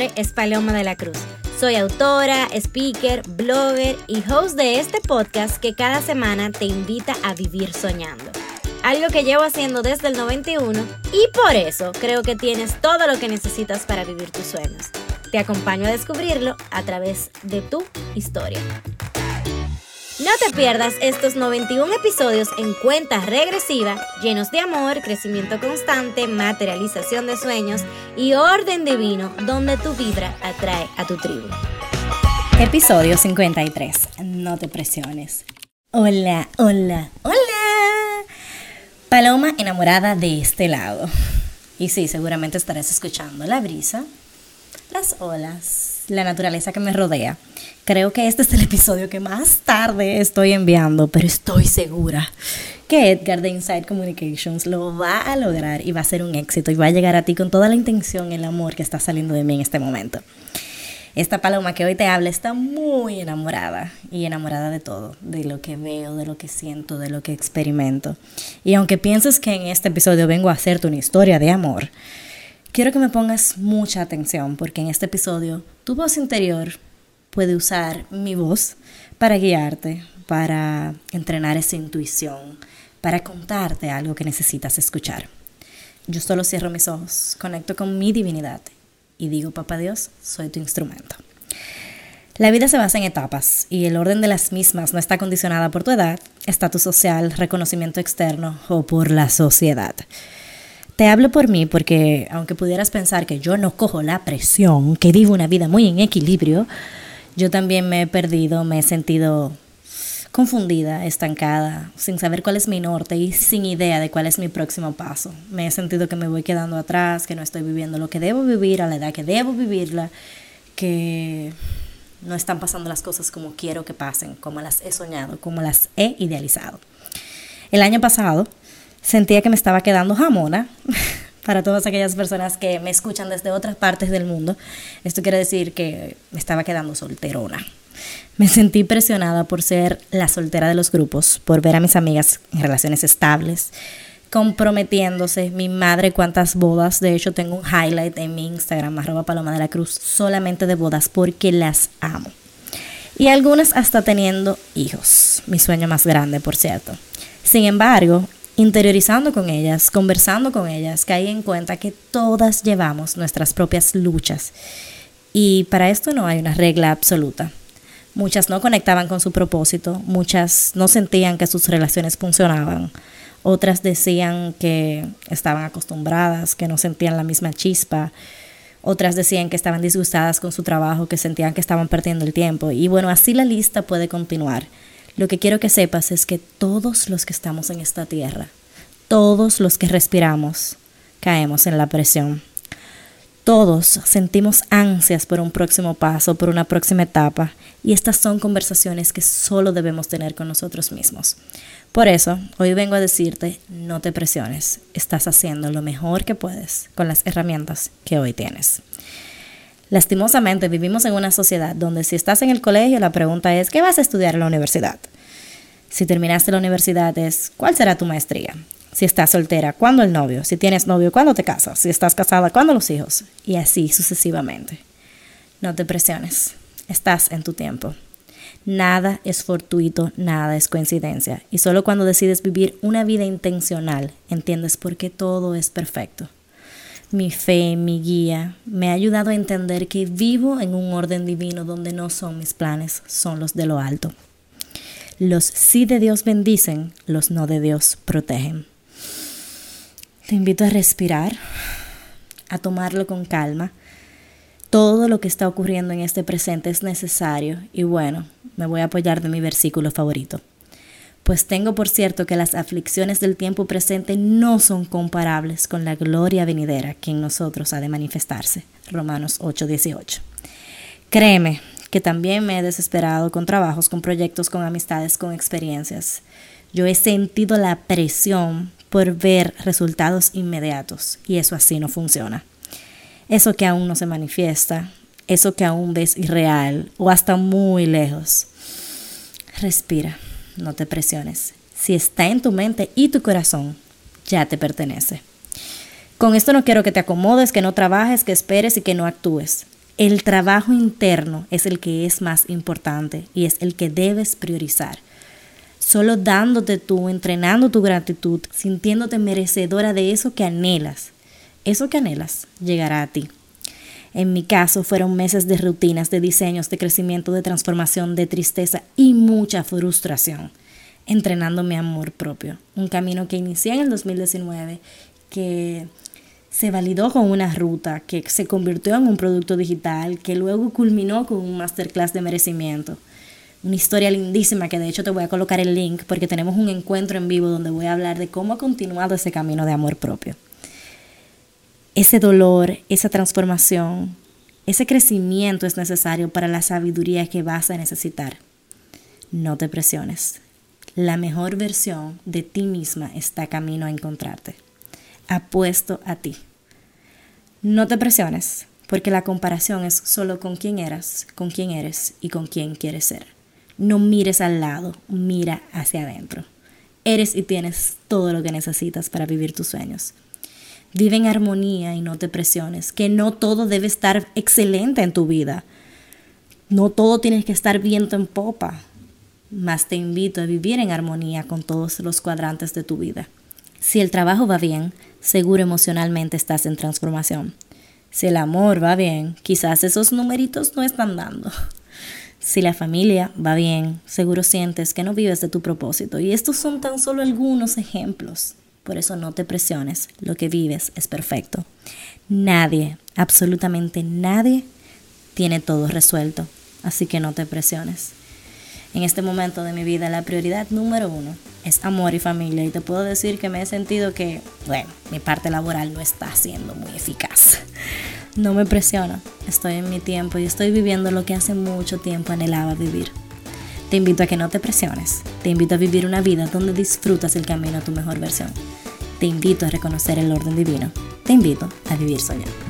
es Paloma de la Cruz. Soy autora, speaker, blogger y host de este podcast que cada semana te invita a vivir soñando. Algo que llevo haciendo desde el 91 y por eso creo que tienes todo lo que necesitas para vivir tus sueños. Te acompaño a descubrirlo a través de tu historia. No te pierdas estos 91 episodios en cuenta regresiva, llenos de amor, crecimiento constante, materialización de sueños y orden divino, donde tu vibra atrae a tu tribu. Episodio 53. No te presiones. Hola, hola, hola. Paloma enamorada de este lado. Y sí, seguramente estarás escuchando la brisa, las olas, la naturaleza que me rodea. Creo que este es el episodio que más tarde estoy enviando, pero estoy segura que Edgar de Inside Communications lo va a lograr y va a ser un éxito y va a llegar a ti con toda la intención el amor que está saliendo de mí en este momento. Esta paloma que hoy te habla está muy enamorada y enamorada de todo, de lo que veo, de lo que siento, de lo que experimento. Y aunque pienses que en este episodio vengo a hacerte una historia de amor, quiero que me pongas mucha atención porque en este episodio tu voz interior puede usar mi voz para guiarte, para entrenar esa intuición, para contarte algo que necesitas escuchar. Yo solo cierro mis ojos, conecto con mi divinidad y digo, Papá Dios, soy tu instrumento. La vida se basa en etapas y el orden de las mismas no está condicionada por tu edad, estatus social, reconocimiento externo o por la sociedad. Te hablo por mí porque aunque pudieras pensar que yo no cojo la presión, que vivo una vida muy en equilibrio, yo también me he perdido, me he sentido confundida, estancada, sin saber cuál es mi norte y sin idea de cuál es mi próximo paso. Me he sentido que me voy quedando atrás, que no estoy viviendo lo que debo vivir a la edad que debo vivirla, que no están pasando las cosas como quiero que pasen, como las he soñado, como las he idealizado. El año pasado sentía que me estaba quedando jamona para todas aquellas personas que me escuchan desde otras partes del mundo. Esto quiere decir que me estaba quedando solterona. Me sentí presionada por ser la soltera de los grupos, por ver a mis amigas en relaciones estables, comprometiéndose. Mi madre, cuántas bodas. De hecho, tengo un highlight en mi Instagram, arroba paloma de la cruz, solamente de bodas porque las amo. Y algunas hasta teniendo hijos. Mi sueño más grande, por cierto. Sin embargo, interiorizando con ellas, conversando con ellas, caí en cuenta que todas llevamos nuestras propias luchas. Y para esto no hay una regla absoluta. Muchas no conectaban con su propósito, muchas no sentían que sus relaciones funcionaban, otras decían que estaban acostumbradas, que no sentían la misma chispa, otras decían que estaban disgustadas con su trabajo, que sentían que estaban perdiendo el tiempo. Y bueno, así la lista puede continuar. Lo que quiero que sepas es que todos los que estamos en esta tierra, todos los que respiramos, caemos en la presión. Todos sentimos ansias por un próximo paso, por una próxima etapa, y estas son conversaciones que solo debemos tener con nosotros mismos. Por eso, hoy vengo a decirte, no te presiones, estás haciendo lo mejor que puedes con las herramientas que hoy tienes. Lastimosamente vivimos en una sociedad donde si estás en el colegio la pregunta es, ¿qué vas a estudiar en la universidad? Si terminaste la universidad es, ¿cuál será tu maestría? Si estás soltera, ¿cuándo el novio? Si tienes novio, ¿cuándo te casas? Si estás casada, ¿cuándo los hijos? Y así sucesivamente. No te presiones, estás en tu tiempo. Nada es fortuito, nada es coincidencia. Y solo cuando decides vivir una vida intencional, entiendes por qué todo es perfecto mi fe, mi guía, me ha ayudado a entender que vivo en un orden divino donde no son mis planes, son los de lo alto. Los sí de Dios bendicen, los no de Dios protegen. Te invito a respirar, a tomarlo con calma. Todo lo que está ocurriendo en este presente es necesario y bueno, me voy a apoyar de mi versículo favorito pues tengo por cierto que las aflicciones del tiempo presente no son comparables con la gloria venidera que en nosotros ha de manifestarse. Romanos 8:18. Créeme que también me he desesperado con trabajos, con proyectos, con amistades, con experiencias. Yo he sentido la presión por ver resultados inmediatos y eso así no funciona. Eso que aún no se manifiesta, eso que aún ves irreal o hasta muy lejos. Respira no te presiones. Si está en tu mente y tu corazón, ya te pertenece. Con esto no quiero que te acomodes, que no trabajes, que esperes y que no actúes. El trabajo interno es el que es más importante y es el que debes priorizar. Solo dándote tú, entrenando tu gratitud, sintiéndote merecedora de eso que anhelas. Eso que anhelas llegará a ti. En mi caso fueron meses de rutinas, de diseños, de crecimiento, de transformación, de tristeza y mucha frustración, entrenando mi amor propio. Un camino que inicié en el 2019, que se validó con una ruta, que se convirtió en un producto digital, que luego culminó con un masterclass de merecimiento. Una historia lindísima que de hecho te voy a colocar el link porque tenemos un encuentro en vivo donde voy a hablar de cómo ha continuado ese camino de amor propio ese dolor, esa transformación, ese crecimiento es necesario para la sabiduría que vas a necesitar. No te presiones. La mejor versión de ti misma está camino a encontrarte. Apuesto a ti. No te presiones, porque la comparación es solo con quién eras, con quién eres y con quién quieres ser. No mires al lado, mira hacia adentro. Eres y tienes todo lo que necesitas para vivir tus sueños. Vive en armonía y no te presiones, que no todo debe estar excelente en tu vida. No todo tienes que estar viento en popa. Mas te invito a vivir en armonía con todos los cuadrantes de tu vida. Si el trabajo va bien, seguro emocionalmente estás en transformación. Si el amor va bien, quizás esos numeritos no están dando. Si la familia va bien, seguro sientes que no vives de tu propósito. Y estos son tan solo algunos ejemplos. Por eso no te presiones, lo que vives es perfecto. Nadie, absolutamente nadie, tiene todo resuelto, así que no te presiones. En este momento de mi vida la prioridad número uno es amor y familia y te puedo decir que me he sentido que, bueno, mi parte laboral no está siendo muy eficaz. No me presiona, estoy en mi tiempo y estoy viviendo lo que hace mucho tiempo anhelaba vivir. Te invito a que no te presiones. Te invito a vivir una vida donde disfrutas el camino a tu mejor versión. Te invito a reconocer el orden divino. Te invito a vivir soñando.